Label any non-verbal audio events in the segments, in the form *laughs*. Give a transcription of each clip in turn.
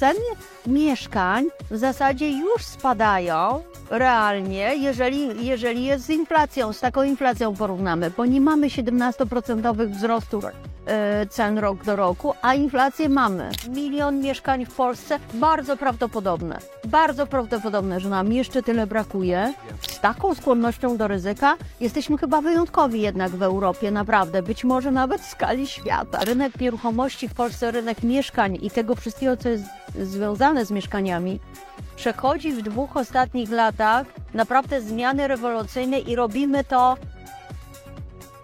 Ceny mieszkań w zasadzie już spadają realnie, jeżeli, jeżeli jest z inflacją, z taką inflacją porównamy, bo nie mamy 17% wzrostu cen rok do roku, a inflację mamy. Milion mieszkań w Polsce, bardzo prawdopodobne, bardzo prawdopodobne, że nam jeszcze tyle brakuje. Z taką skłonnością do ryzyka jesteśmy chyba wyjątkowi jednak w Europie, naprawdę, być może nawet w skali świata. Rynek nieruchomości w Polsce, rynek mieszkań i tego wszystkiego, co jest związane z mieszkaniami, przechodzi w dwóch ostatnich latach naprawdę zmiany rewolucyjne i robimy to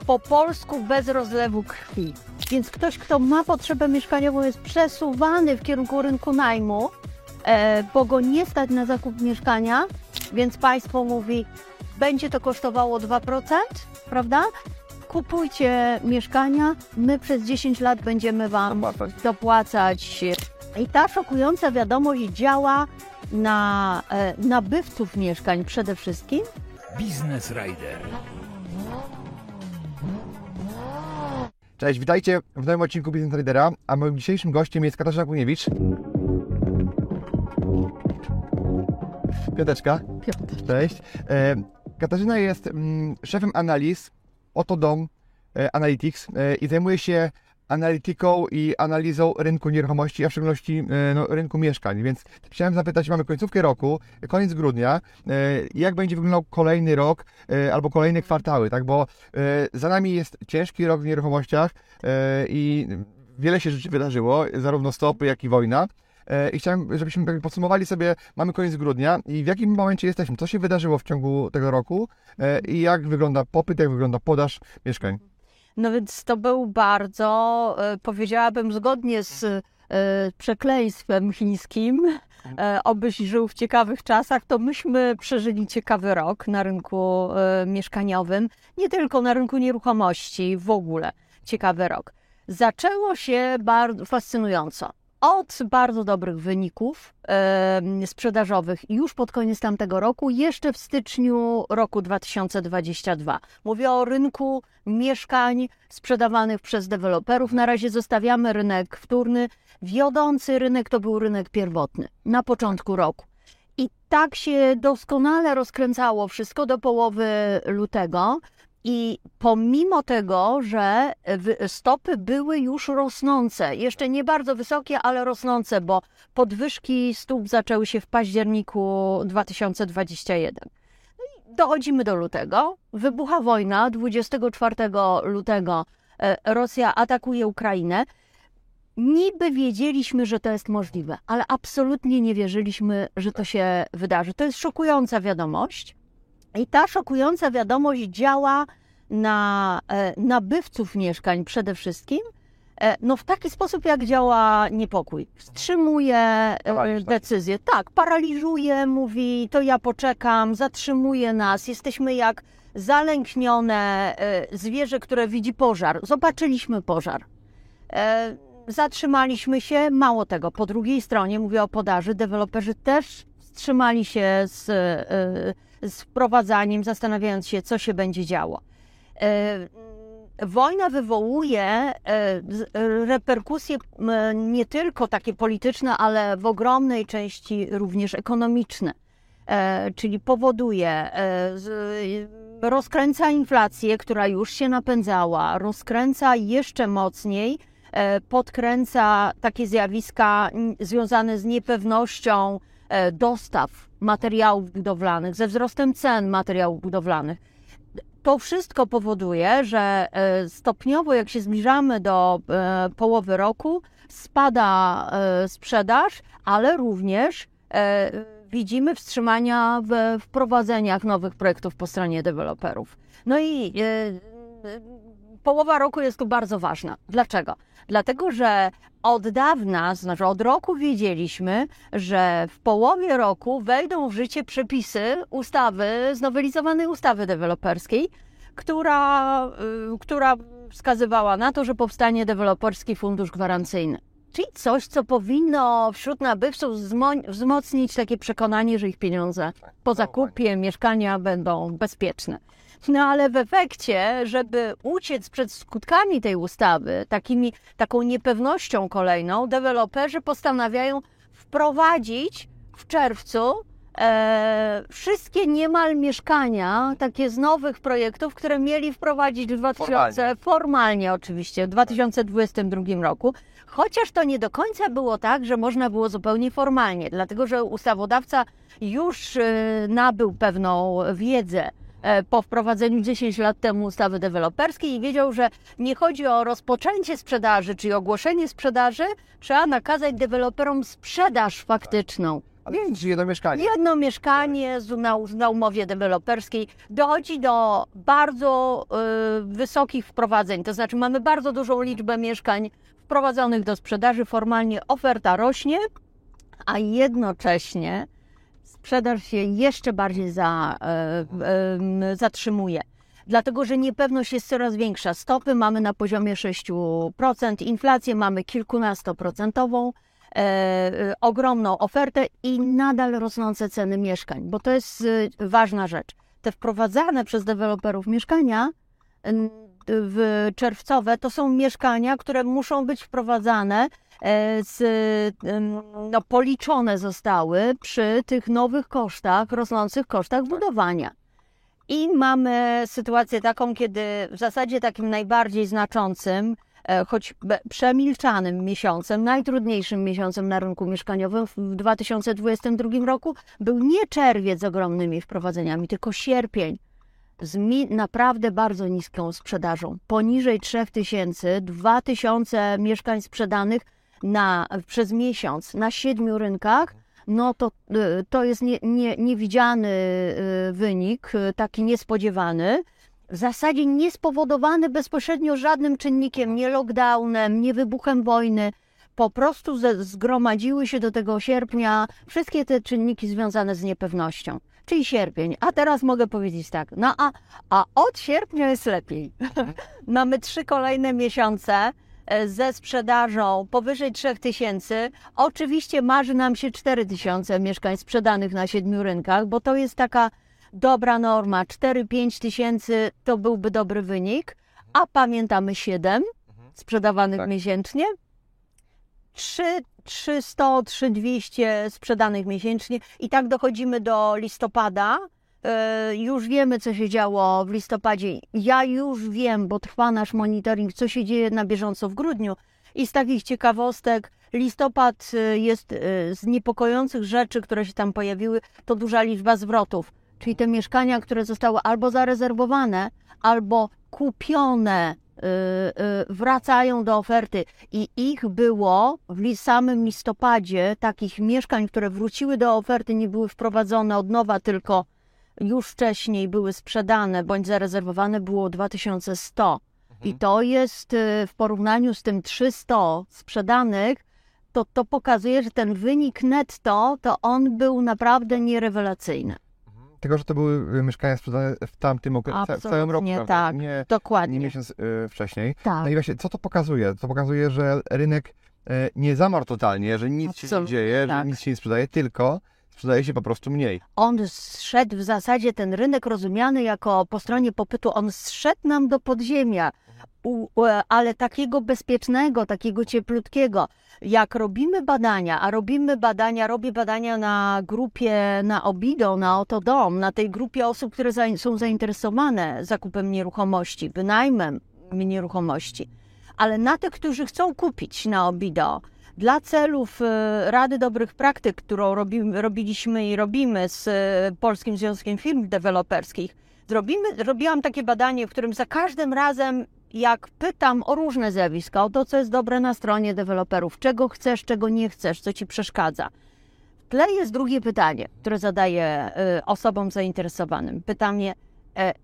po polsku bez rozlewu krwi. Więc ktoś, kto ma potrzebę mieszkaniową, jest przesuwany w kierunku rynku najmu, e, bo go nie stać na zakup mieszkania, więc państwo mówi, będzie to kosztowało 2%, prawda? Kupujcie mieszkania, my przez 10 lat będziemy Wam dopłacać. I ta szokująca wiadomość działa na e, nabywców mieszkań przede wszystkim. Business Rider. Cześć, witajcie w nowym odcinku Business Tradera, a moim dzisiejszym gościem jest Katarzyna Kuniewicz. Piąteczka. Cześć. E, Katarzyna jest mm, szefem analiz Otodom e, Analytics e, i zajmuje się analityką i analizą rynku nieruchomości, a w szczególności e, no, rynku mieszkań. Więc chciałem zapytać, mamy końcówkę roku, koniec grudnia, e, jak będzie wyglądał kolejny rok e, albo kolejne kwartały, tak? Bo za nami jest ciężki rok w nieruchomościach i wiele się rzeczy wydarzyło, zarówno stopy, jak i wojna. I chciałem, żebyśmy podsumowali sobie, mamy koniec grudnia i w jakim momencie jesteśmy, co się wydarzyło w ciągu tego roku i jak wygląda popyt, jak wygląda podaż mieszkań. No więc to był bardzo, e, powiedziałabym, zgodnie z e, przekleństwem chińskim, e, obyś żył w ciekawych czasach, to myśmy przeżyli ciekawy rok na rynku mieszkaniowym, nie tylko na rynku nieruchomości, w ogóle ciekawy rok. Zaczęło się bardzo fascynująco od bardzo dobrych wyników sprzedażowych już pod koniec tamtego roku, jeszcze w styczniu roku 2022. Mówię o rynku mieszkań sprzedawanych przez deweloperów. Na razie zostawiamy rynek wtórny. Wiodący rynek to był rynek pierwotny na początku roku. I tak się doskonale rozkręcało wszystko do połowy lutego. I pomimo tego, że stopy były już rosnące, jeszcze nie bardzo wysokie, ale rosnące, bo podwyżki stóp zaczęły się w październiku 2021. No dochodzimy do lutego. Wybucha wojna 24 lutego. E, Rosja atakuje Ukrainę. Niby wiedzieliśmy, że to jest możliwe, ale absolutnie nie wierzyliśmy, że to się wydarzy. To jest szokująca wiadomość. I ta szokująca wiadomość działa na e, nabywców mieszkań przede wszystkim, e, no w taki sposób, jak działa niepokój. Wstrzymuje e, tak. decyzję. Tak, paraliżuje, mówi, to ja poczekam, zatrzymuje nas, jesteśmy jak zalęknione zwierzę, które widzi pożar. Zobaczyliśmy pożar. Zatrzymaliśmy się, mało tego. Po drugiej stronie, mówię o podaży, deweloperzy też wstrzymali się z, z wprowadzaniem, zastanawiając się, co się będzie działo. E, wojna wywołuje e, reperkusje nie tylko takie polityczne, ale w ogromnej części również ekonomiczne. E, czyli powoduje, rozkręca inflację, która już się napędzała, rozkręca jeszcze mocniej, podkręca takie zjawiska związane z niepewnością dostaw materiałów budowlanych, ze wzrostem cen materiałów budowlanych to wszystko powoduje, że e, stopniowo, jak się zbliżamy do e, połowy roku, spada e, sprzedaż, ale również widzimy wstrzymania w wprowadzeniach nowych projektów po stronie deweloperów. No i połowa roku jest tu bardzo ważna. Dlaczego? Dlatego, że od dawna, znaczy od roku wiedzieliśmy, że w połowie roku wejdą w życie przepisy ustawy, znowelizowanej ustawy deweloperskiej, która, y, która wskazywała na to, że powstanie deweloperski fundusz gwarancyjny. Czyli coś, co powinno wśród nabywców wzmo- wzmocnić takie przekonanie, że ich pieniądze po zakupie mieszkania będą bezpieczne. No ale w efekcie, żeby uciec przed skutkami tej ustawy, takimi, taką niepewnością kolejną, deweloperzy postanawiają wprowadzić w czerwcu e, wszystkie niemal mieszkania, takie z nowych projektów, które mieli wprowadzić w 2000, Formalnie. formalnie oczywiście, w 2022 roku. Chociaż to nie do końca było tak, że można było zupełnie formalnie, dlatego że ustawodawca już e, nabył pewną wiedzę po wprowadzeniu 10 lat temu ustawy deweloperskiej i wiedział, że nie chodzi o rozpoczęcie sprzedaży, czyli ogłoszenie sprzedaży, trzeba nakazać deweloperom sprzedaż faktyczną. Ale więc jedno mieszkanie. Jedno mieszkanie na, na umowie deweloperskiej dochodzi do bardzo y, wysokich wprowadzeń. To znaczy, mamy bardzo dużą liczbę mieszkań wprowadzonych do sprzedaży. Formalnie oferta rośnie, a jednocześnie sprzedaż się jeszcze bardziej za, y, y, zatrzymuje. Dlatego, że niepewność jest coraz większa. Stopy mamy na poziomie 6%, inflację mamy kilkunastoprocentową e, e, ogromną ofertę i nadal rosnące ceny mieszkań, bo to jest e, ważna rzecz. Te wprowadzane przez deweloperów mieszkania w czerwcowe to są mieszkania, które muszą być wprowadzane e, z, no, policzone zostały przy tych nowych kosztach, rosnących kosztach budowania. I mamy sytuację taką, kiedy w zasadzie takim najbardziej znaczącym, e, choć przemilczanym miesiącem, najtrudniejszym miesiącem na rynku mieszkaniowym w 2022 roku był nie czerwiec z ogromnymi wprowadzeniami, tylko sierpień z naprawdę bardzo niską sprzedażą. Poniżej 3000, 2000 mieszkań sprzedanych na, przez miesiąc na siedmiu rynkach, no to, y, to jest nie, nie, niewidziany y, wynik, y, taki niespodziewany. W zasadzie niespowodowany bezpośrednio żadnym czynnikiem, nie lockdownem, nie wybuchem wojny. Po prostu zgromadziły się do tego sierpnia wszystkie te czynniki związane z niepewnością, czyli sierpień. A teraz mogę powiedzieć tak, no a, a od sierpnia jest lepiej. *laughs* Mamy trzy kolejne miesiące e, ze sprzedażą powyżej 3000. Oczywiście marzy nam się 4000 mieszkań sprzedanych na siedmiu rynkach, bo to jest taka dobra norma. 4-5 tysięcy to byłby dobry wynik, a pamiętamy 7 sprzedawanych Tak. miesięcznie. 3, 300, 3200 sprzedanych miesięcznie i tak dochodzimy do listopada. E, Już wiemy, co się działo w listopadzie. Ja już wiem, bo trwa nasz monitoring, co się dzieje na bieżąco w grudniu. I z takich ciekawostek, listopad e, jest e, z niepokojących rzeczy, które się tam pojawiły, to duża liczba zwrotów. Czyli te mieszkania, które zostały albo zarezerwowane, albo kupione, wracają do oferty. I ich było w samym listopadzie, takich mieszkań, które wróciły do oferty, nie były wprowadzone od nowa, tylko już wcześniej były sprzedane bądź zarezerwowane, było 2100. I to jest y, w porównaniu z tym 300 sprzedanych, to, to pokazuje, że ten wynik netto, to on był naprawdę nierewelacyjny. Tylko, że to były y, mieszkania sprzedane w tamtym okresie, w całym roku, prawda? tak. nie, Dokładnie. nie miesiąc y, wcześniej. tak. No i właśnie, co to pokazuje? To pokazuje, że rynek e, nie zamarł totalnie, że nic się nie dzieje, tak. że nic się nie sprzedaje, tylko sprzedaje się po prostu mniej. on zszedł w zasadzie ten rynek rozumiany jako po stronie popytu, on zszedł nam do podziemia, U, u, ale takiego bezpiecznego, takiego cieplutkiego. Jak robimy badania, a robimy badania, robię badania na grupie, na Obido, na Otodom, na tej grupie osób, które za, są zainteresowane zakupem nieruchomości, wynajmem nieruchomości, ale na tych, którzy chcą kupić na Obido, dla celów e, Rady Dobrych Praktyk, którą robiliśmy i robimy z e, Polskim Związkiem Firm Deweloperskich, zrobimy, robiłam takie badanie, w którym za każdym razem, jak pytam o różne zjawiska, o to, co jest dobre na stronie deweloperów, czego chcesz, czego nie chcesz, co ci przeszkadza. W tle jest drugie pytanie, które zadaję e, osobom zainteresowanym. Pytanie,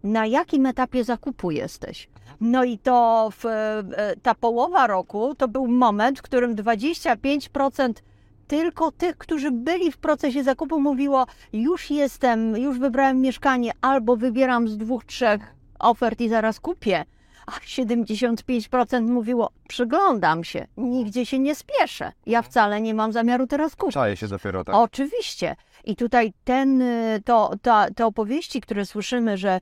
na jakim etapie zakupu jesteś. No i to w, e, ta połowa roku to był moment, w którym 25% tylko tych, którzy byli w procesie zakupu, mówiło: Już jestem, już wybrałem mieszkanie, albo wybieram z dwóch, trzech ofert i zaraz kupię. A 75% mówiło: Przyglądam się, nigdzie się nie spieszę. Ja wcale nie mam zamiaru teraz kupić. Czaje się dopiero, tak? Oczywiście. I tutaj ten, y, to, ta, te opowieści, które słyszymy, że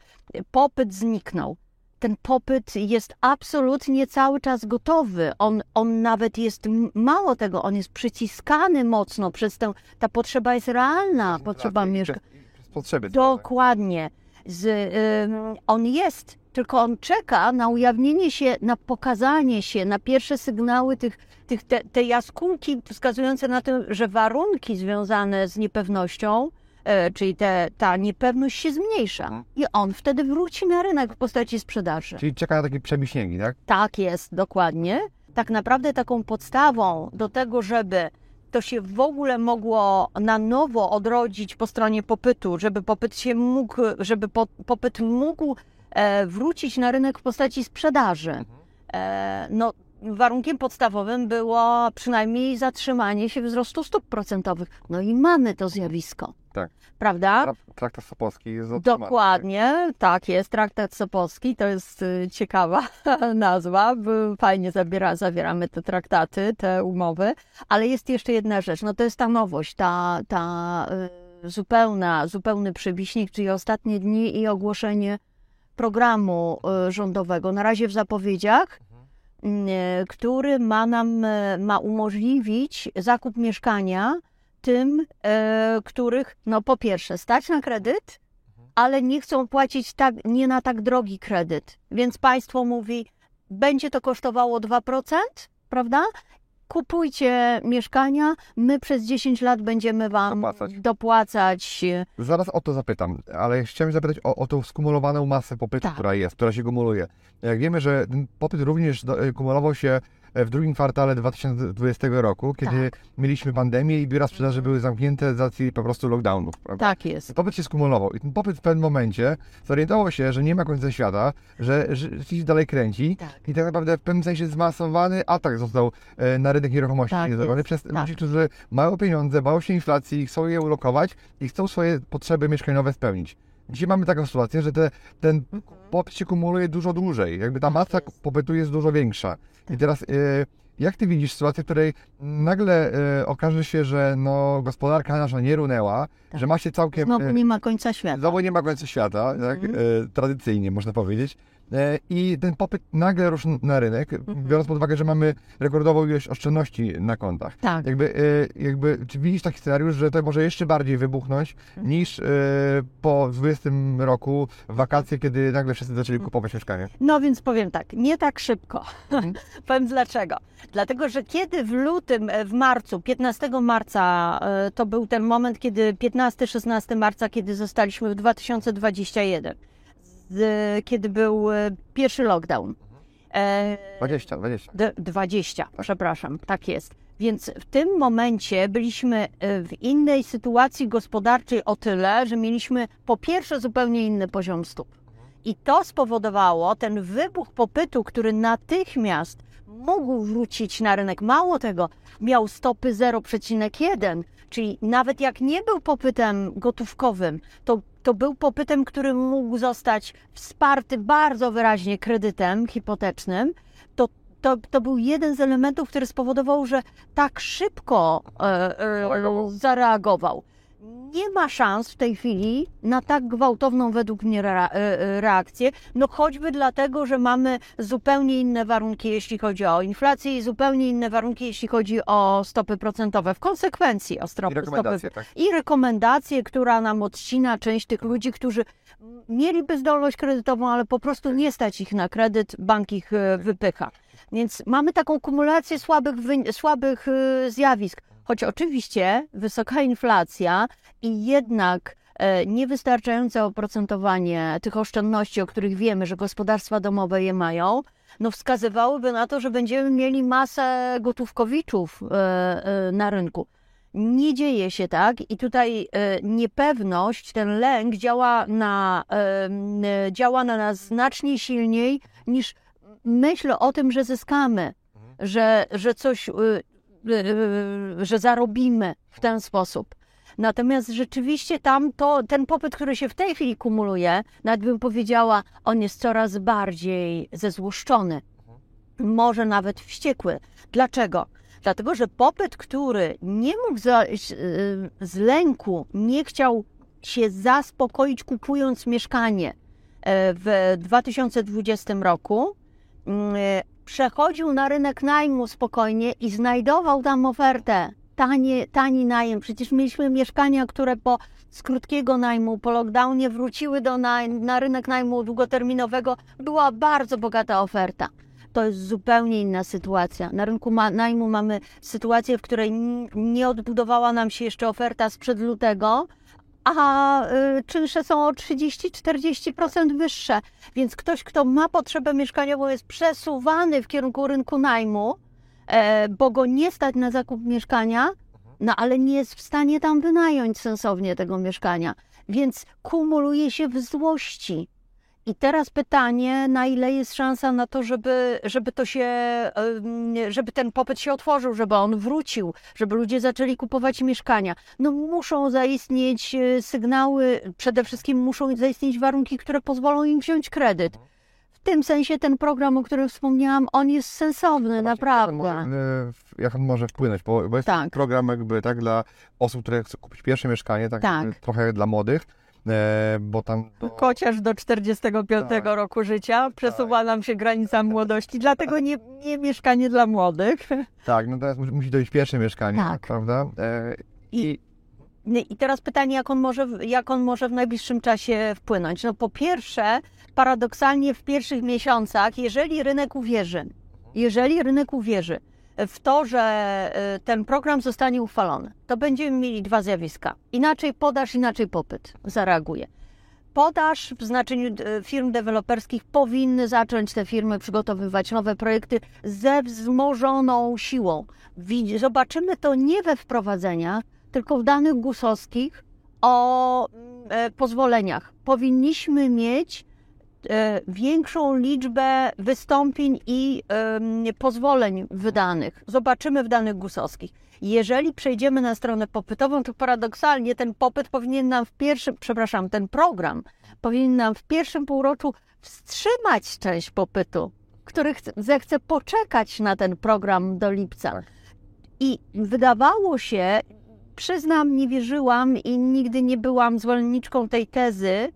popyt zniknął, ten popyt jest absolutnie cały czas gotowy. On, on nawet jest, mało tego, on jest przyciskany mocno przez tę, ta potrzeba jest realna, potrzeba mieszkania. Potrzeby. Dokładnie. Z, ym, on jest, tylko on czeka na ujawnienie się, na pokazanie się, na pierwsze sygnały tych, tych te, te jaskółki wskazujące na to, że warunki związane z niepewnością, e, czyli te, ta niepewność się zmniejsza. Mhm. I on wtedy wróci na rynek w postaci sprzedaży. Czyli czeka na takie przebiśniegi, tak? Tak jest, dokładnie. Tak naprawdę taką podstawą do tego, żeby to się w ogóle mogło na nowo odrodzić po stronie popytu, żeby popyt się mógł, żeby po, popyt mógł wrócić na rynek w postaci sprzedaży. E, no, warunkiem podstawowym było przynajmniej zatrzymanie się wzrostu stóp procentowych. No i mamy to zjawisko. Tak. Prawda? Tra- Traktat Sopocki jest zatrzymany. Dokładnie, tak jest, traktat Sopocki, to jest y, ciekawa *laughs* nazwa, fajnie zabiera, zawieramy te traktaty, te umowy, ale jest jeszcze jedna rzecz, no to jest ta nowość, ta, ta y, zupełna, zupełny przebiśnik, czyli ostatnie dni i ogłoszenie programu y, rządowego, na razie w zapowiedziach, y, który ma nam, y, ma umożliwić zakup mieszkania tym, których, no po pierwsze, stać na kredyt, ale nie chcą płacić tak, nie na tak drogi kredyt. Więc państwo mówi, będzie to kosztowało 2%, prawda? Kupujcie mieszkania, my przez 10 lat będziemy wam Dopłacać. dopłacać. Zaraz o to zapytam, ale chciałem zapytać o, o tą skumulowaną masę popytu, Tak. która jest, która się kumuluje. Jak wiemy, że ten popyt również e, kumulował się w drugim kwartale 2020 roku, kiedy mieliśmy pandemię i biura sprzedaży były zamknięte z racji po prostu lockdownów. Prawda? Tak jest. Popyt się skumulował i ten popyt w pewnym momencie zorientował się, że nie ma końca świata, że się dalej kręci Tak. i tak naprawdę w pewnym sensie zmasowany atak został e, na rynek nieruchomości Tak jest, przez tak. ludzi, którzy mają pieniądze, boją się inflacji, chcą je ulokować i chcą swoje potrzeby mieszkaniowe spełnić. Dzisiaj mamy taką sytuację, że te, ten Mhm. popyt się kumuluje dużo dłużej, jakby ta masa jest. popytu jest dużo większa. Tak. I teraz e, jak ty widzisz sytuację, w której nagle e, okaże się, że no, gospodarka nasza nie runęła, Tak. że ma się całkiem... Znowu e, nie ma końca świata. Znowu nie ma końca świata, tak? E, tradycyjnie można powiedzieć. E, I ten popyt nagle ruszył na rynek, Mhm. biorąc pod uwagę, że mamy rekordową ilość oszczędności na kontach. Tak. Jakby, e, jakby, czy widzisz taki scenariusz, że to może jeszcze bardziej wybuchnąć Mhm. niż e, po 20 roku wakacje, kiedy nagle wszyscy zaczęli Mhm. kupować mieszkanie? No więc powiem tak, nie tak szybko. Mhm. *laughs* powiem dlaczego. Dlatego, że kiedy w lutym, w marcu, 15 marca, to był ten moment, kiedy 15-16 marca, kiedy zostaliśmy w 2021, z, kiedy był e, pierwszy lockdown. E, 20, 20. D- 20, przepraszam, tak jest. Więc w tym momencie byliśmy e, w innej sytuacji gospodarczej o tyle, że mieliśmy po pierwsze zupełnie inny poziom stóp. I to spowodowało ten wybuch popytu, który natychmiast mógł wrócić na rynek. Mało tego, miał stopy 0,1, czyli nawet jak nie był popytem gotówkowym, to, to był popytem, który mógł zostać wsparty bardzo wyraźnie kredytem hipotecznym. To, to, to był jeden z elementów, który spowodował, że tak szybko e, e, Zareagował. Nie ma szans w tej chwili na tak gwałtowną według mnie e, e, reakcję, no choćby dlatego, że mamy zupełnie inne warunki, jeśli chodzi o inflację i zupełnie inne warunki, jeśli chodzi o stopy procentowe. W konsekwencji o I stopy, stopy rekomendacje, tak? i rekomendację, która nam odcina część tych ludzi, którzy mieliby zdolność kredytową, ale po prostu nie stać ich na kredyt, bank ich e, wypycha. Więc mamy taką kumulację słabych, słabych zjawisk. Choć oczywiście wysoka inflacja i jednak e, niewystarczające oprocentowanie tych oszczędności, o których wiemy, że gospodarstwa domowe je mają, no wskazywałyby na to, że będziemy mieli masę gotówkowiczów e, e, na rynku. Nie dzieje się tak i tutaj niepewność, ten lęk działa na, działa na nas znacznie silniej niż myśl o tym, że zyskamy, że, że coś, e, że zarobimy w ten sposób. Natomiast rzeczywiście tam to, ten popyt, który się w tej chwili kumuluje, nawet bym powiedziała, on jest coraz bardziej zezłoszczony, może nawet wściekły. Dlaczego? Dlatego, że popyt, który nie mógł za, z- z lęku, nie chciał się zaspokoić kupując mieszkanie e, w 2020 roku, mm, przechodził na rynek najmu spokojnie i znajdował tam ofertę. Tanie, tani najem. Przecież mieliśmy mieszkania, które po z krótkiego najmu, po lockdownie wróciły do na, na rynek najmu długoterminowego. Była bardzo bogata oferta. To jest zupełnie inna sytuacja. Na rynku ma, najmu mamy sytuację, w której nie odbudowała nam się jeszcze oferta sprzed lutego, a y, czynsze są o 30-40% wyższe. Więc ktoś, kto ma potrzebę mieszkaniową, jest przesuwany w kierunku rynku najmu, e, bo go nie stać na zakup mieszkania, no ale nie jest w stanie tam wynająć sensownie tego mieszkania. Więc kumuluje się w złości. I teraz pytanie, na ile jest szansa na to, żeby, żeby to się, żeby ten popyt się otworzył, żeby on wrócił, żeby ludzie zaczęli kupować mieszkania. No muszą zaistnieć e, sygnały, przede wszystkim muszą zaistnieć warunki, które pozwolą im wziąć kredyt. W tym sensie ten program, o którym wspomniałam, on jest sensowny, Jak on naprawdę. może, e, jak on może wpłynąć? Bo, jest Tak. program jakby tak dla osób, które chcą kupić pierwsze mieszkanie, tak, Tak. jakby trochę dla młodych, e, bo tam... Do, Chociaż do 45 Tak. roku życia przesuwa nam się granica młodości, dlatego nie, nie mieszkanie dla młodych. tak, no teraz musi, dojść pierwsze mieszkanie, Tak. prawda? E, I, I teraz pytanie, jak on, może, w- jak on może w najbliższym czasie wpłynąć? No po pierwsze, paradoksalnie w pierwszych miesiącach, jeżeli rynek uwierzy, jeżeli rynek uwierzy w to, że e, ten program zostanie uchwalony, to będziemy mieli dwa zjawiska. Inaczej podaż, inaczej popyt zareaguje. Podaż w znaczeniu e, firm deweloperskich powinny zacząć te firmy przygotowywać nowe projekty ze wzmożoną siłą. Zobaczymy to nie we wprowadzeniach, tylko w danych gusowskich o mm, e, pozwoleniach. Powinniśmy mieć większą liczbę wystąpień i pozwoleń wydanych. Zobaczymy w danych gusowskich. Jeżeli przejdziemy na stronę popytową, to paradoksalnie ten popyt powinien nam w pierwszym, przepraszam, ten program powinien nam w pierwszym półroczu wstrzymać część popytu, który chce, zechce poczekać na ten program do lipca. Tak. I wydawało się, przyznam, nie wierzyłam i nigdy nie byłam zwolenniczką tej tezy, e,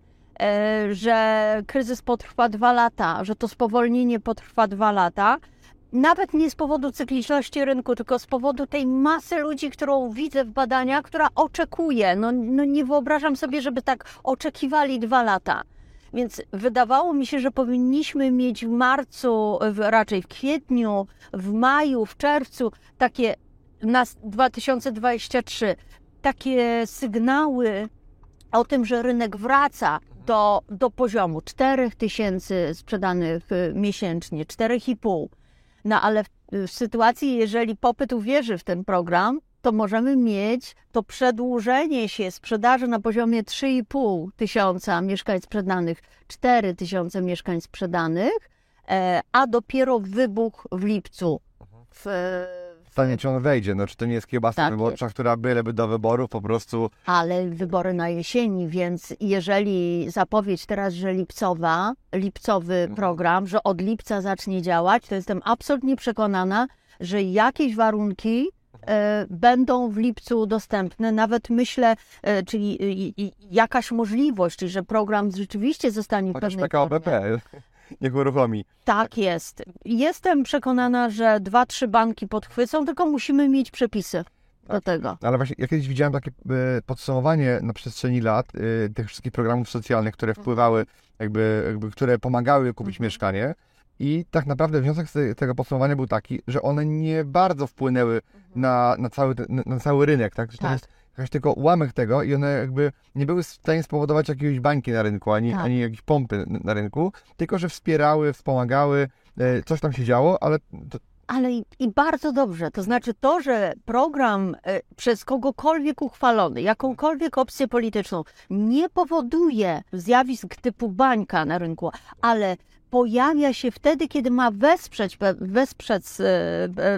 że kryzys potrwa dwa lata, że to spowolnienie potrwa dwa lata. Nawet nie z powodu cykliczności rynku, tylko z powodu tej masy ludzi, którą widzę w badaniach, która oczekuje. No, no nie wyobrażam sobie, żeby tak oczekiwali dwa lata. Więc wydawało mi się, że powinniśmy mieć w marcu, w, raczej w kwietniu, w maju, w czerwcu takie na 2023 takie sygnały o tym, że rynek wraca do, do poziomu 4 tysięcy sprzedanych miesięcznie, 4,5. No ale w, w sytuacji, jeżeli popyt uwierzy w ten program, to możemy mieć to przedłużenie się sprzedaży na poziomie 3,5 tysiąca mieszkań sprzedanych, 4 tysiące mieszkań sprzedanych, e, a dopiero wybuch w lipcu. W, Pytanie, czy on wejdzie, no czy to nie jest kiełbasa Tak wyborcza, która byleby do wyborów po prostu... ale wybory na jesieni, więc jeżeli zapowiedź teraz, że lipcowa, lipcowy program, że od lipca zacznie działać, to jestem absolutnie przekonana, że jakieś warunki e, będą w lipcu dostępne. Nawet myślę, e, czyli jakaś możliwość, czyli że program rzeczywiście zostanie Chociaż pewnej PKO. BP niech uruchomi. Tak jest. Jestem przekonana, że dwa, trzy banki podchwycą, tylko musimy mieć przepisy do tego. Ale właśnie ja kiedyś widziałem takie e, podsumowanie na przestrzeni lat e, tych wszystkich programów socjalnych, które wpływały, jakby, jakby które pomagały kupić mieszkanie. I tak naprawdę wniosek z te- tego podsumowania był taki, że one nie bardzo wpłynęły na, na, cały, na, na cały rynek, tak? Że to Tak. jest jakaś tylko ułamek tego i one jakby nie były w stanie spowodować jakiejś bańki na rynku, ani, Tak. ani jakiejś pompy na- rynku, tylko że wspierały, wspomagały, e, coś tam się działo, ale to, Ale i, i bardzo dobrze. To znaczy to, że program e, przez kogokolwiek uchwalony, jakąkolwiek opcję polityczną, nie powoduje zjawisk typu bańka na rynku, ale pojawia się wtedy, kiedy ma wesprzeć, wesprzeć e,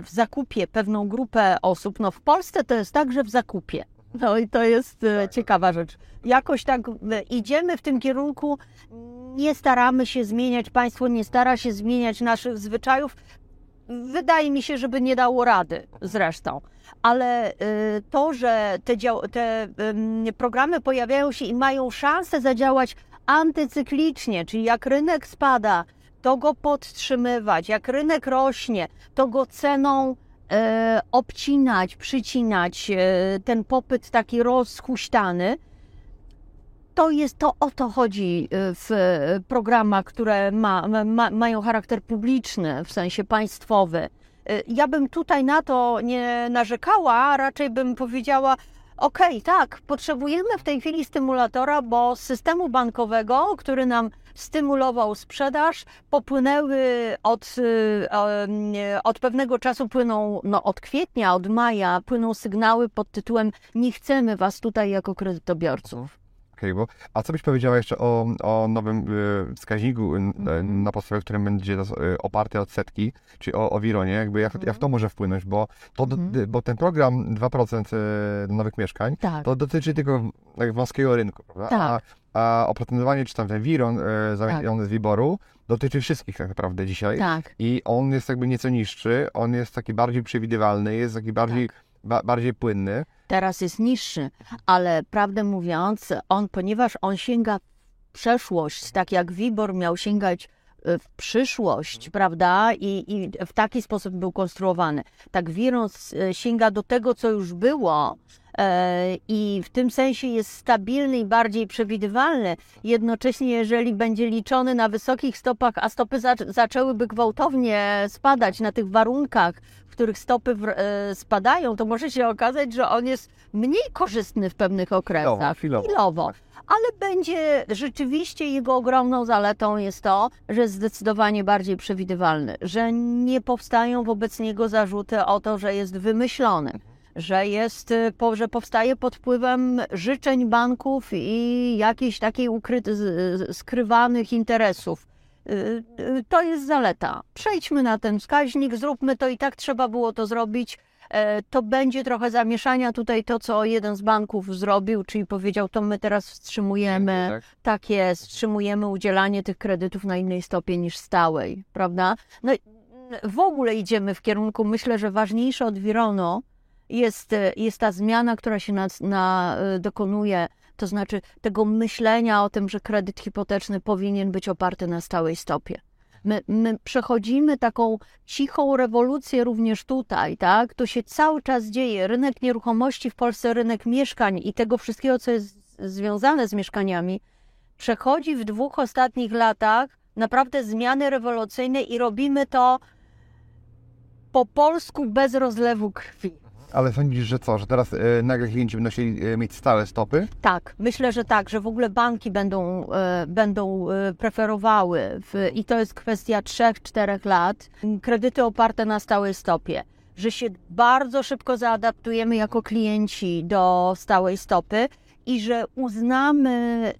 w zakupie pewną grupę osób. No w Polsce to jest tak, że w zakupie. No i to jest e, ciekawa rzecz. Jakoś tak e, idziemy w tym kierunku, nie staramy się zmieniać, państwo nie stara się zmieniać naszych zwyczajów. Wydaje mi się, żeby nie dało rady zresztą. Ale y, to, że te, te programy pojawiają się i mają szansę zadziałać antycyklicznie, czyli jak rynek spada, to go podtrzymywać, jak rynek rośnie, to go ceną e, obcinać, przycinać, e, ten popyt taki rozhuśtany. To jest to, o to chodzi e, w e, programach, które ma, ma, mają charakter publiczny, w sensie państwowy. E, Ja bym tutaj na to nie narzekała, raczej bym powiedziała, okej, tak, potrzebujemy w tej chwili stymulatora, bo z systemu bankowego, który nam stymulował sprzedaż, popłynęły od, y, od pewnego czasu płyną, no od kwietnia, od maja, płyną sygnały pod tytułem nie chcemy was tutaj jako kredytobiorców. Okej, bo a co byś powiedziała jeszcze o, o nowym y, wskaźniku, y, Mhm. na podstawie którym będzie y, oparty od setki, czyli o, o Wironie, jakby jak, jak to może wpłynąć, bo, to, Mhm. bo ten program 2% y, nowych mieszkań, Tak. to dotyczy tylko wąskiego rynku, prawda? Tak. A, a oprocentowanie, czy tam ten Wiron y, zamieniony z Wiboru, dotyczy wszystkich tak naprawdę dzisiaj. Tak. I on jest jakby nieco niższy, on jest taki bardziej przewidywalny, jest taki bardziej, Tak. ba, bardziej płynny. teraz jest niższy, ale prawdę mówiąc, on, ponieważ on sięga w przeszłość, tak jak Wibor miał sięgać e, w przyszłość, prawda, i, i w taki sposób był konstruowany. Tak Wirus e, sięga do tego, co już było e, i w tym sensie jest stabilny i bardziej przewidywalny. Jednocześnie, jeżeli będzie liczony na wysokich stopach, a stopy zac- zaczęłyby gwałtownie spadać na tych warunkach, w których stopy w, e, spadają, to może się okazać, że on jest mniej korzystny w pewnych okresach. chwilowo. chwilowo. Ale będzie rzeczywiście jego ogromną zaletą jest to, że jest zdecydowanie bardziej przewidywalny, że nie powstają wobec niego zarzuty o to, że jest wymyślony, że jest, y, że powstaje pod wpływem życzeń banków i jakichś takich ukrytych, skrywanych interesów. Y, y, To jest zaleta. Przejdźmy na ten wskaźnik, zróbmy to i tak trzeba było to zrobić. E, To będzie trochę zamieszania tutaj to, co jeden z banków zrobił, czyli powiedział, to my teraz wstrzymujemy, Tak? tak jest, wstrzymujemy udzielanie tych kredytów na innej stopie niż stałej, prawda? No w ogóle idziemy w kierunku, myślę, że ważniejsze od Wirono jest, e, jest ta zmiana, która się na, na, e, dokonuje, to znaczy tego myślenia o tym, że kredyt hipoteczny powinien być oparty na stałej stopie. My, my przechodzimy taką cichą rewolucję również tutaj, tak? To się cały czas dzieje. Rynek nieruchomości w Polsce, rynek mieszkań i tego wszystkiego, co jest związane z mieszkaniami, przechodzi w dwóch ostatnich latach naprawdę zmiany rewolucyjne i robimy to po polsku bez rozlewu krwi. Ale sądzisz, że co, że teraz y, nagle klienci będą chcieli y, mieć stałe stopy? Tak, myślę, że tak, że w ogóle banki będą, e, będą preferowały w, i to jest kwestia 3-4 lat, kredyty oparte na stałej stopie. Że się bardzo szybko zaadaptujemy jako klienci do stałej stopy i że uznamy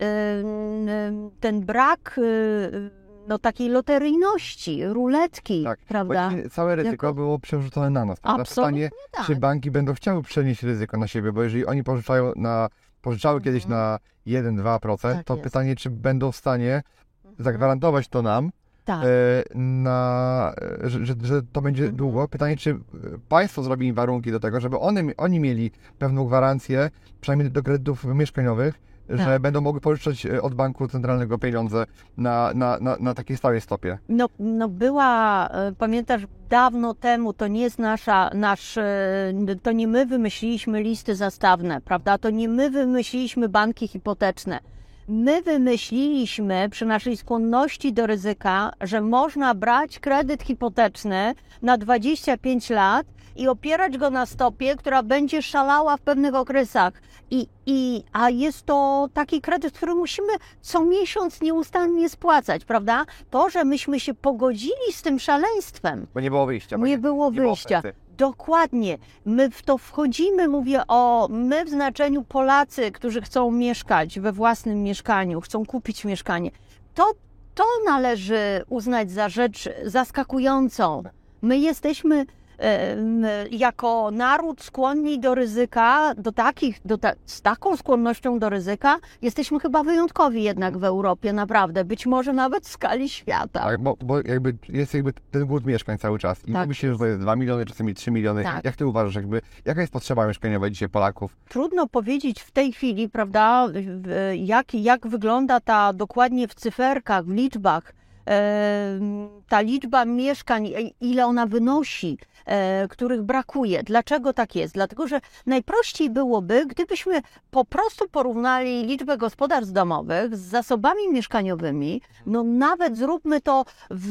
ten brak no, takiej loteryjności, ruletki, Tak, prawda? Właściwie całe ryzyko Jako- było przerzucone na nas. prawda? Absolutnie Pytanie, tak. czy banki będą chciały przenieść ryzyko na siebie, bo jeżeli oni pożyczają na, pożyczały kiedyś Mhm. na 1-2%, Tak to jest. pytanie, czy będą w stanie zagwarantować to nam, Tak. e, na, e, że, że, że to będzie Mhm. długo. Pytanie, czy e, państwo zrobi im warunki do tego, żeby one, oni mieli pewną gwarancję, przynajmniej do kredytów mieszkaniowych, że Tak. będą mogły pożyczać e, od banku centralnego pieniądze na, na, na, na takiej stałej stopie. No, no była, e, pamiętasz, dawno temu, to nie jest nasza, nasz, e, to nie my wymyśliliśmy listy zastawne, prawda? To nie my wymyśliliśmy banki hipoteczne. My wymyśliliśmy przy naszej skłonności do ryzyka, że można brać kredyt hipoteczny na 25 lat i opierać go na stopie, która będzie szalała w pewnych okresach. I, i, a jest to taki kredyt, który musimy co miesiąc nieustannie spłacać, prawda? To, że myśmy się pogodzili z tym szaleństwem, Bo nie było wyjścia. nie było nie było wyjścia. oferty. Dokładnie. My w to wchodzimy, mówię o my w znaczeniu Polacy, którzy chcą mieszkać we własnym mieszkaniu, chcą kupić mieszkanie. To, to należy uznać za rzecz zaskakującą. My jesteśmy jako naród skłonni do ryzyka, do takich, do ta, z taką skłonnością do ryzyka, jesteśmy chyba wyjątkowi jednak w Europie, naprawdę, być może nawet w skali świata. Tak, bo, bo jakby jest jakby ten głód mieszkań cały czas. I Tak. mówi się, że to jest 2 miliony, czasami 3 miliony. Tak. Jak ty uważasz, jakby, jaka jest potrzeba mieszkaniowa dzisiaj Polaków? Trudno powiedzieć w tej chwili, prawda, jak, jak wygląda ta dokładnie w cyferkach, w liczbach, ta liczba mieszkań, e, ile ona wynosi, e, których brakuje. Dlaczego tak jest? Dlatego, że najprościej byłoby, gdybyśmy po prostu porównali liczbę gospodarstw domowych z zasobami mieszkaniowymi, no nawet zróbmy to w,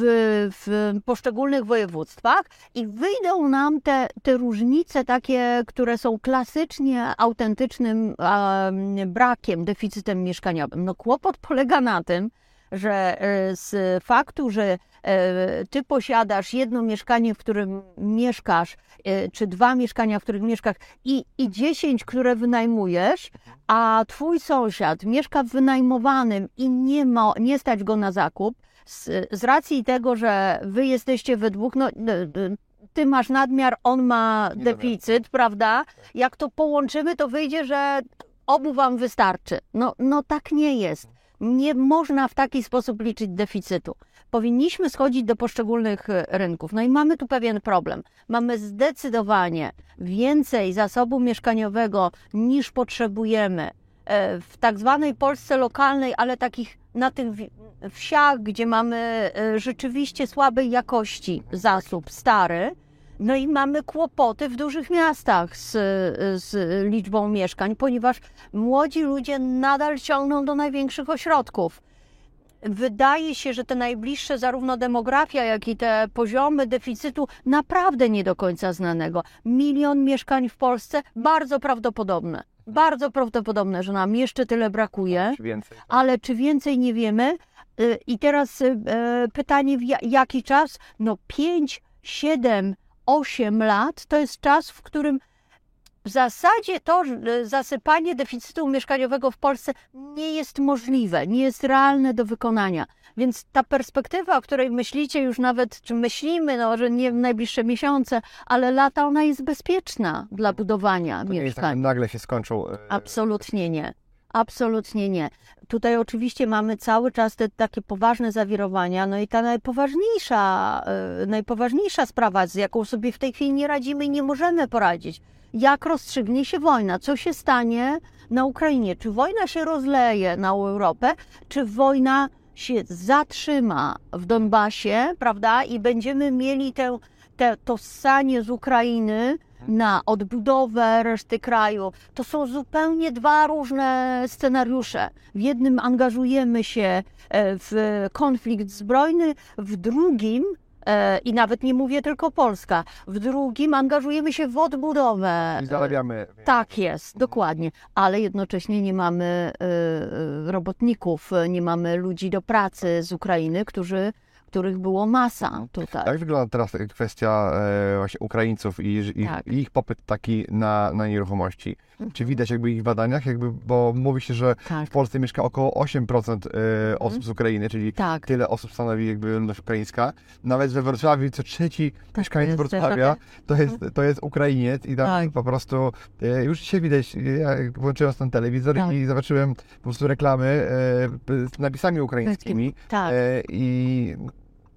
w poszczególnych województwach i wyjdą nam te, te różnice takie, które są klasycznie autentycznym em, brakiem, deficytem mieszkaniowym. No kłopot polega na tym, że e, z faktu, że e, ty posiadasz jedno mieszkanie, w którym mieszkasz, e, czy dwa mieszkania, w których mieszkasz i, i dziesięć, które wynajmujesz, a twój sąsiad mieszka w wynajmowanym i nie, ma, nie stać go na zakup, z, z racji tego, że wy jesteście we dwóch, no, ty masz nadmiar, on ma deficyt, prawda? Jak to połączymy, to wyjdzie, że obu wam wystarczy. No, no tak nie jest. Nie można w taki sposób liczyć deficytu. Powinniśmy schodzić do poszczególnych e, rynków. No i mamy tu pewien problem. Mamy zdecydowanie więcej zasobu mieszkaniowego niż potrzebujemy e, w tak zwanej Polsce lokalnej, ale takich na tych wsiach, gdzie mamy e, rzeczywiście słabej jakości zasób stary. No i mamy kłopoty w dużych miastach z, z liczbą mieszkań, ponieważ młodzi ludzie nadal ciągną do największych ośrodków. Wydaje się, że te najbliższe, zarówno demografia, jak i te poziomy deficytu, naprawdę nie do końca znanego. Milion mieszkań w Polsce, bardzo prawdopodobne. Bardzo prawdopodobne, że nam jeszcze tyle brakuje Czy więcej? ale czy więcej nie wiemy? Y, I teraz y, e, pytanie, w ja- jaki czas? No 5, 7, 8 lat to jest czas, w którym w zasadzie to że zasypanie deficytu mieszkaniowego w Polsce nie jest możliwe, nie jest realne do wykonania. Więc ta perspektywa, o której myślicie już nawet, czy myślimy, no, że nie w najbliższe miesiące, ale lata, ona jest bezpieczna dla budowania To nie jest tak, mieszkań. nagle się skończą. e, Absolutnie nie. Absolutnie nie. Tutaj oczywiście mamy cały czas te takie poważne zawirowania, no i ta najpoważniejsza, e, najpoważniejsza sprawa, z jaką sobie w tej chwili nie radzimy i nie możemy poradzić. Jak rozstrzygnie się wojna? Co się stanie na Ukrainie? Czy wojna się rozleje na Europę, czy wojna się zatrzyma w Donbasie, prawda? I będziemy mieli tę, te, to ssanie z Ukrainy na odbudowę reszty kraju. To są zupełnie dwa różne scenariusze. W jednym angażujemy się e, w konflikt zbrojny, w drugim, e, i nawet nie mówię tylko Polska, w drugim angażujemy się w odbudowę. I zarabiamy. Tak jest, dokładnie, ale jednocześnie nie mamy e, robotników, nie mamy ludzi do pracy z Ukrainy, którzy, których było masa tutaj. Jak wygląda teraz kwestia e, właśnie Ukraińców i, i, Tak. ich popyt taki na, na nieruchomości? Czy widać jakby ich badaniach? Jakby, bo mówi się, że Tak, w Polsce mieszka około 8% e, osób z Ukrainy, czyli tak. tyle osób stanowi jakby ludność ukraińska. Nawet we Wrocławiu co trzeci mieszkaniec jest Wrocławia to jest, to jest Ukrainiec i tam Tak. po prostu e, już dzisiaj widać, ja włączyłem ten telewizor Tak. i zobaczyłem po prostu reklamy z napisami ukraińskimi Tak. i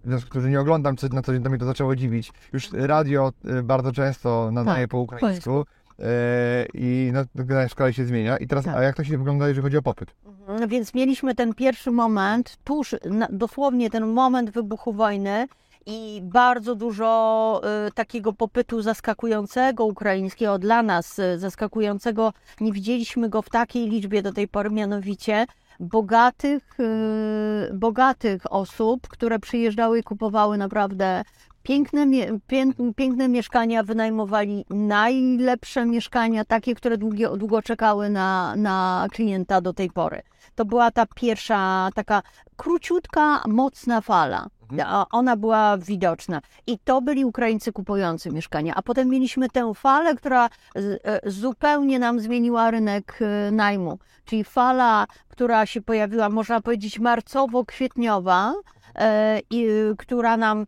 w związku z nie oglądam co na co dzień, to mnie to zaczęło dziwić. Już radio e, bardzo często nadaje Tak, po ukraińsku e, i no, w szkole się zmienia. I teraz, Tak. a jak to się wygląda, jeżeli chodzi o popyt? Mhm, Więc mieliśmy ten pierwszy moment, tuż dosłownie ten moment wybuchu wojny i bardzo dużo y, takiego popytu zaskakującego ukraińskiego dla nas, y, zaskakującego. Nie widzieliśmy go w takiej liczbie do tej pory, mianowicie bogatych, y, bogatych osób, które przyjeżdżały i kupowały naprawdę Piękne, pię- piękne mieszkania wynajmowali najlepsze mieszkania, takie, które długie, długo czekały na, na klienta do tej pory. To była ta pierwsza taka króciutka, mocna fala. A Ona była widoczna. I to byli Ukraińcy kupujący mieszkania. A potem mieliśmy tę falę, która e, zupełnie nam zmieniła rynek e, najmu. Czyli fala, która się pojawiła, można powiedzieć, marcowo-kwietniowa, e, która nam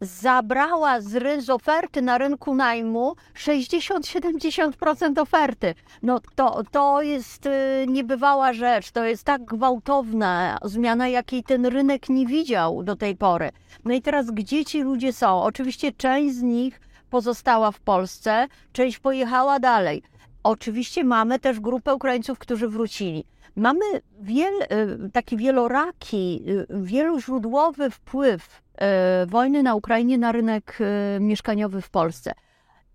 zabrała z, z oferty na rynku najmu 60-70% oferty. No to, to jest e, niebywała rzecz, to jest tak gwałtowna zmiana, jakiej ten rynek nie widział do tej pory. No i teraz gdzie ci ludzie są? Oczywiście część z nich pozostała w Polsce, część pojechała dalej. Oczywiście mamy też grupę Ukraińców, którzy wrócili. Mamy wiel, y, taki wieloraki, y, wieloźródłowy wpływ y, wojny na Ukrainie na rynek y, mieszkaniowy w Polsce.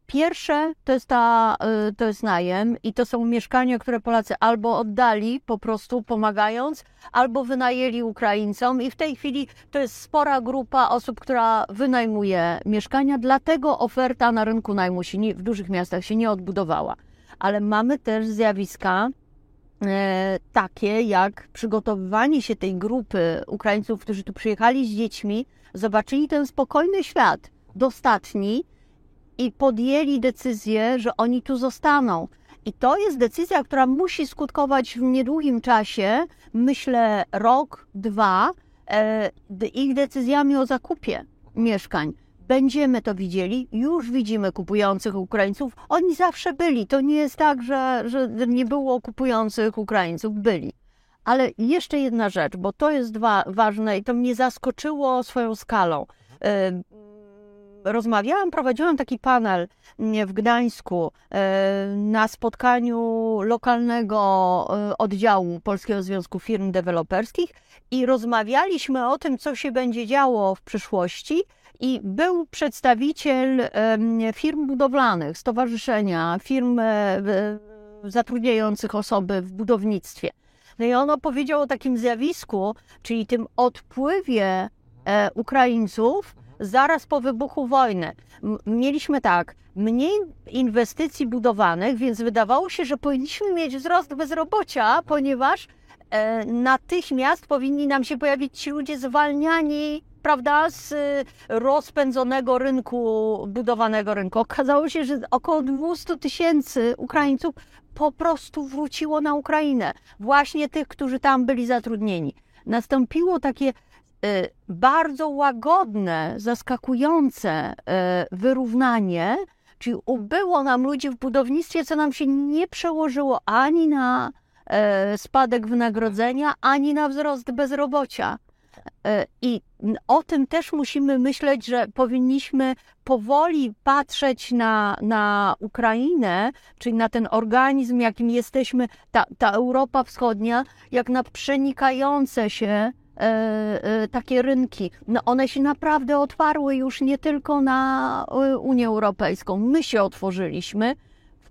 Pierwsze to jest, ta, y, to jest najem i to są mieszkania, które Polacy albo oddali po prostu pomagając, albo wynajęli Ukraińcom i w tej chwili to jest spora grupa osób, która wynajmuje mieszkania, dlatego oferta na rynku najmu się nie, w dużych miastach się nie odbudowała. Ale mamy też zjawiska e, takie jak przygotowywanie się tej grupy Ukraińców, którzy tu przyjechali z dziećmi, zobaczyli ten spokojny świat dostatni i podjęli decyzję, że oni tu zostaną. I to jest decyzja, która musi skutkować w niedługim czasie, myślę rok, dwa, e, ich decyzjami o zakupie mieszkań. Będziemy to widzieli, już widzimy kupujących Ukraińców. Oni zawsze byli. To nie jest tak, że, że nie było kupujących Ukraińców. Byli. Ale jeszcze jedna rzecz, bo to jest wa- ważne i to mnie zaskoczyło swoją skalą. E, Rozmawiałam, prowadziłam taki panel nie, w Gdańsku e, na spotkaniu lokalnego e, oddziału Polskiego Związku Firm Deweloperskich i rozmawialiśmy o tym, co się będzie działo w przyszłości. I był przedstawiciel firm budowlanych, stowarzyszenia, firm e, zatrudniających osoby w budownictwie. No i on opowiedział o takim zjawisku, czyli tym odpływie e, Ukraińców zaraz po wybuchu wojny. Mieliśmy tak, mniej inwestycji budowanych, więc wydawało się, że powinniśmy mieć wzrost bezrobocia, ponieważ e, natychmiast powinni nam się pojawić ci ludzie zwalniani, prawda, z e, rozpędzonego rynku, budowanego rynku. Okazało się, że około 200 tysięcy Ukraińców po prostu wróciło na Ukrainę. Właśnie tych, którzy tam byli zatrudnieni. Nastąpiło takie e, bardzo łagodne, zaskakujące e, wyrównanie, czyli ubyło nam ludzi w budownictwie, co nam się nie przełożyło ani na spadek wynagrodzenia, ani na wzrost bezrobocia. E, I o tym też musimy myśleć, że powinniśmy powoli patrzeć na, na Ukrainę, czyli na ten organizm, jakim jesteśmy, ta, ta Europa Wschodnia, jak na przenikające się e, e, takie rynki. No one się naprawdę otwarły już nie tylko na Unię Europejską. My się otworzyliśmy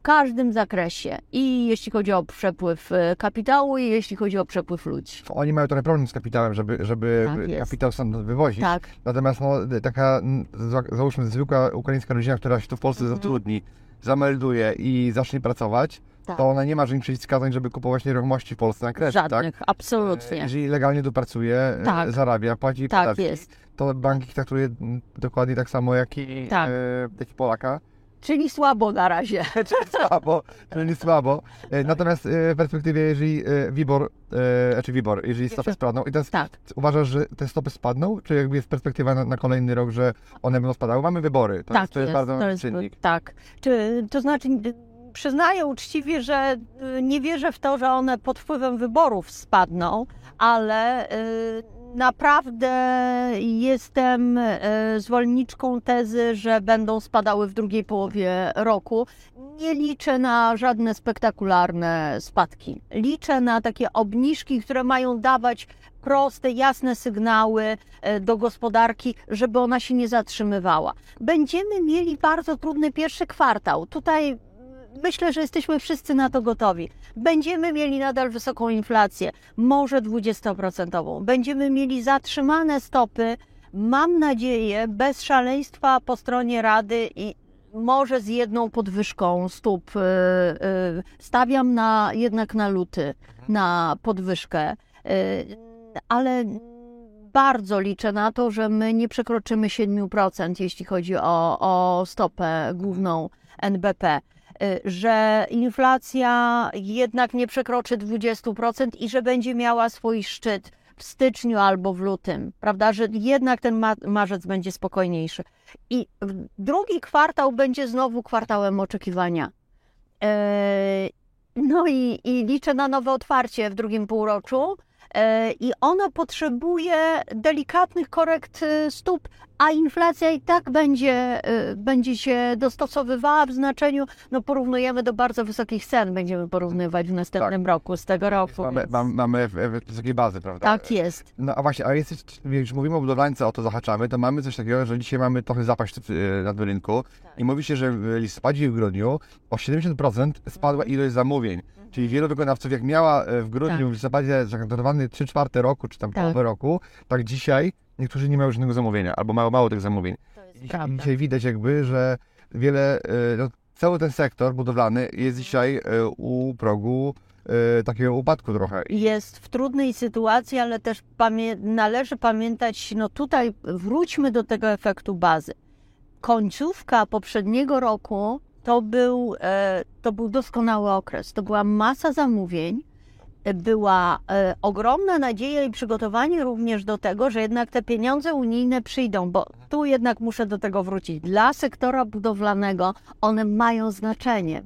w każdym zakresie. I jeśli chodzi o przepływ e, kapitału, i jeśli chodzi o przepływ ludzi. Oni mają trochę problem z kapitałem, żeby, żeby Tak kapitał stąd wywozić. Tak. Natomiast no, taka, za- załóżmy, zwykła ukraińska rodzina, która się tu w Polsce Mhm. zatrudni, zamelduje i zacznie pracować, Tak. to ona nie ma żadnych przeciwwskazań, żeby kupować nieruchomości w Polsce na kredyt, tak? Żadnych, absolutnie. Jeżeli legalnie tu pracuje, e, Tak. zarabia, płaci Tak podatki, jest. to bank ich traktuje dokładnie tak samo jak i, Tak. e, Polaka. Czyli słabo na razie. *laughs* czyli słabo, czyli słabo. E, Natomiast e, w perspektywie, jeżeli e, WIBOR, e, znaczy WIBOR, jeżeli stopy spadną, i teraz Tak. uważasz, że te stopy spadną, czy jakby jest perspektywa na, na kolejny rok, że one będą spadały? Mamy wybory, to, tak jest, to jest bardzo czynnik. Tak. Czy, to znaczy, przyznaję uczciwie, że nie wierzę w to, że one pod wpływem wyborów spadną, ale y, naprawdę jestem y, zwolenniczką tezy, że będą spadały w drugiej połowie roku. Nie liczę na żadne spektakularne spadki. Liczę na takie obniżki, które mają dawać proste, jasne sygnały e, do gospodarki, żeby ona się nie zatrzymywała. Będziemy mieli bardzo trudny pierwszy kwartał. Tutaj myślę, że jesteśmy wszyscy na to gotowi. Będziemy mieli nadal wysoką inflację, może 20%. Będziemy mieli zatrzymane stopy, Mam nadzieję, bez szaleństwa po stronie Rady i może z jedną podwyżką stóp. y, y, Stawiam na, jednak na luty, na podwyżkę, Y, ale bardzo liczę na to, że my nie przekroczymy 7%, jeśli chodzi o, o stopę główną NBP. Y, Że inflacja jednak nie przekroczy 20% i że będzie miała swój szczyt w styczniu albo w lutym, prawda? Że jednak ten ma- marzec będzie spokojniejszy. I drugi kwartał będzie znowu kwartałem oczekiwania. Eee, No i, i liczę na nowe otwarcie w drugim półroczu. Eee, I ono potrzebuje delikatnych korekt y, stóp, a inflacja i tak będzie, y, będzie się dostosowywała w znaczeniu, no porównujemy do bardzo wysokich cen, będziemy porównywać w następnym roku z tego roku. Mamy, więc- mam, mamy wysokie bazy, prawda? Tak jest. No a właśnie, a jak już mówimy o budowlance, o to zahaczamy, to mamy coś takiego, że dzisiaj mamy trochę zapaść na rynku i mówi się, że w listopadzie i w grudniu o 70% spadła ilość zamówień. Czyli wielu wykonawców, jak miała e, w grudniu, Tak. w listopadzie zagwarantowany 3 czwarte roku, czy tam Tak. połowę roku, tak dzisiaj niektórzy nie mają żadnego zamówienia, albo mało, mało tych zamówień. To jest I prawda. dzisiaj widać jakby, że wiele, e, no, cały ten sektor budowlany jest dzisiaj e, u progu takiego upadku trochę. Jest w trudnej sytuacji, ale też pamię- należy pamiętać, no tutaj wróćmy do tego efektu bazy. Końcówka poprzedniego roku to był, e, to był doskonały okres. To była masa zamówień, e, była e, ogromna nadzieja i przygotowanie również do tego, że jednak te pieniądze unijne przyjdą, bo tu jednak muszę do tego wrócić. Dla sektora budowlanego one mają znaczenie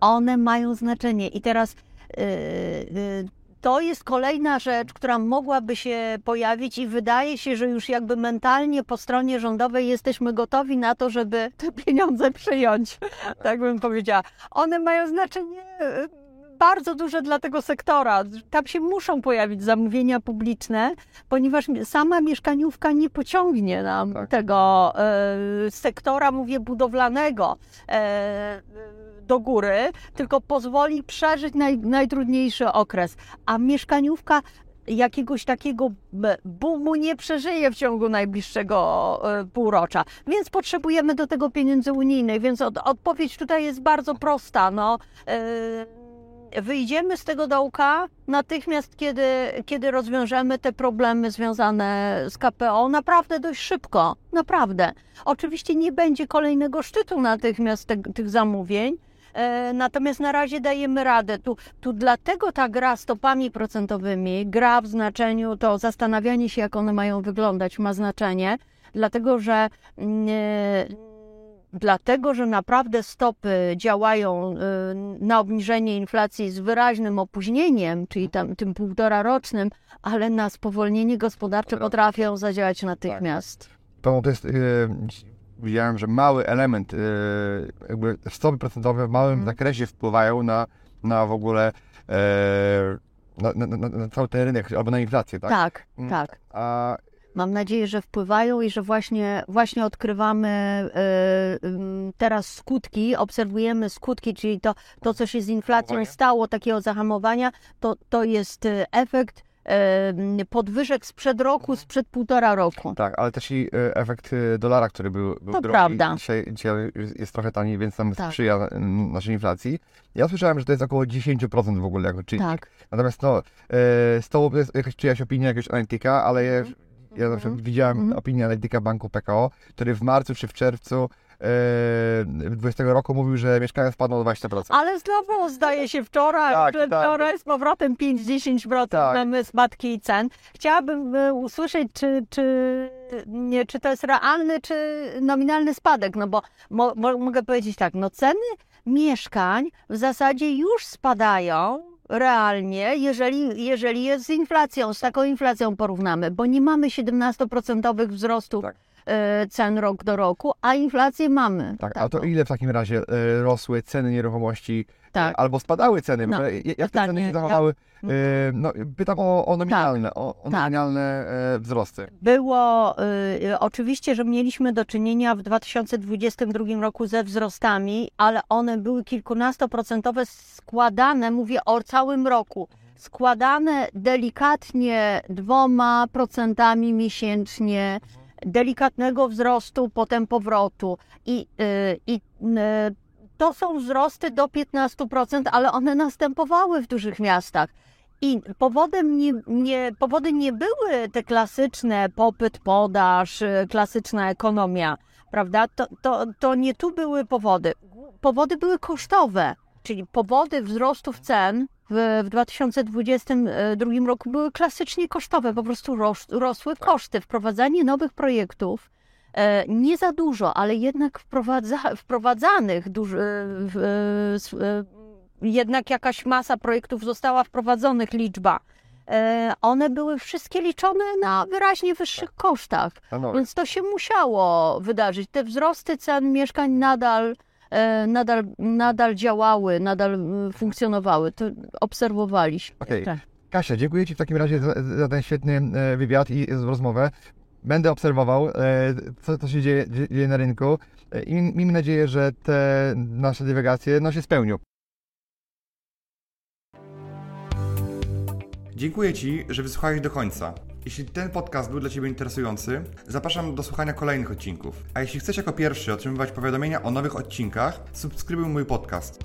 one mają znaczenie. I teraz to jest kolejna rzecz, która mogłaby się pojawić, i wydaje się, że już jakby mentalnie po stronie rządowej jesteśmy gotowi na to, żeby te pieniądze *laughs* przyjąć. Tak bym powiedziała. One mają znaczenie. Yy, Bardzo duże dla tego sektora. Tam się muszą pojawić zamówienia publiczne, ponieważ sama mieszkaniówka nie pociągnie nam Tak. tego e, sektora, mówię, budowlanego e, do góry, tylko pozwoli przeżyć naj, najtrudniejszy okres. A mieszkaniówka jakiegoś takiego boomu nie przeżyje w ciągu najbliższego e, półrocza. Więc potrzebujemy do tego pieniędzy unijnych. Więc od, odpowiedź tutaj jest bardzo prosta. No, e, wyjdziemy z tego dołka natychmiast, kiedy, kiedy rozwiążemy te problemy związane z KPO. Naprawdę dość szybko. Naprawdę. Oczywiście nie będzie kolejnego szczytu natychmiast te, tych zamówień. E, Natomiast na razie dajemy radę. Tu, tu dlatego ta gra stopami procentowymi, gra w znaczeniu, to zastanawianie się, jak one mają wyglądać, ma znaczenie, dlatego że mm, e, dlatego, że naprawdę stopy działają e, na obniżenie inflacji z wyraźnym opóźnieniem, czyli tam, tym półtora rocznym, ale na spowolnienie gospodarcze potrafią zadziałać natychmiast. Pewno to jest, e, widziałem, że mały element, e, jakby stopy procentowe w małym Mhm. zakresie wpływają na, na w ogóle e, na, na, na, na cały ten rynek, albo na inflację, tak? Tak, Mm. tak. A Mam nadzieję, że wpływają i że właśnie, właśnie odkrywamy e, teraz skutki, obserwujemy skutki, czyli to, to co się z inflacją stało, takiego zahamowania, to, to jest e, efekt e, podwyżek sprzed roku, sprzed półtora roku. tak, ale też i efekt dolara, który był, był To drogi. prawda. Dzisiaj, dzisiaj jest- trochę taniej, więc tam Tak. sprzyja naszej inflacji. Ja słyszałem, że to jest około 10% w ogóle jako czynnik. Tak. Natomiast no, z to jest jakaś czyjaś opinia, jakiegoś analityka, ale ja, ja na przykład widziałem Mhm. opinię analityka Banku PKO, który w marcu czy w czerwcu e, 20 roku mówił, że mieszkania spadną o 20%. Ale znowu zdaje się wczoraj, Tak, że tak. wczoraj z powrotem 5-10% Tak. mamy spadki cen. Chciałabym e, usłyszeć, czy, czy, nie, czy to jest realny, czy nominalny spadek, no bo mo, mo, mogę powiedzieć tak, no ceny mieszkań w zasadzie już spadają realnie, jeżeli, jeżeli jest z inflacją, z taką inflacją porównamy, bo nie mamy 17% wzrostów Tak. e, cen rok do roku, a inflację mamy. Tak, a to ile w takim razie e, rosły ceny nieruchomości, Tak. e, albo spadały ceny? No, No, jak te ceny się zachowały? E, no, pytam o, o nominalne, o, o Tak. nominalne e, wzrosty. Było y, oczywiście, że mieliśmy do czynienia w 2022 roku ze wzrostami, ale one były kilkunastoprocentowe, składane, mówię o całym roku, składane delikatnie dwoma procentami miesięcznie delikatnego wzrostu, potem powrotu. I, y, i y, to są wzrosty do 15%, ale one następowały w dużych miastach. I powodem nie, nie, powody nie były te klasyczne popyt, podaż, y, klasyczna ekonomia, prawda? To, to, to nie tu były powody. Powody były kosztowe, czyli powody wzrostów cen w, w 2022 roku były klasycznie kosztowe, po prostu ros, rosły koszty. Wprowadzanie nowych projektów, nie za dużo, ale jednak wprowadza, wprowadzanych, duż, e, w, e, jednak jakaś masa projektów została wprowadzonych, liczba. E, one były wszystkie liczone na wyraźnie wyższych kosztach, No, więc to się musiało wydarzyć. Te wzrosty cen mieszkań nadal, e, nadal, nadal działały, nadal funkcjonowały. To obserwowaliśmy. Okej. Tak. Kasia, dziękuję Ci w takim razie za, za ten świetny e, wywiad i rozmowę. Będę obserwował, e, co, co się dzieje, dzieje na rynku e, i miejmy nadzieję, że te nasze dywagacje no, się spełnią. Dziękuję Ci, że wysłuchałeś do końca. Jeśli ten podcast był dla Ciebie interesujący, zapraszam do słuchania kolejnych odcinków. A jeśli chcesz jako pierwszy otrzymywać powiadomienia o nowych odcinkach, subskrybuj mój podcast.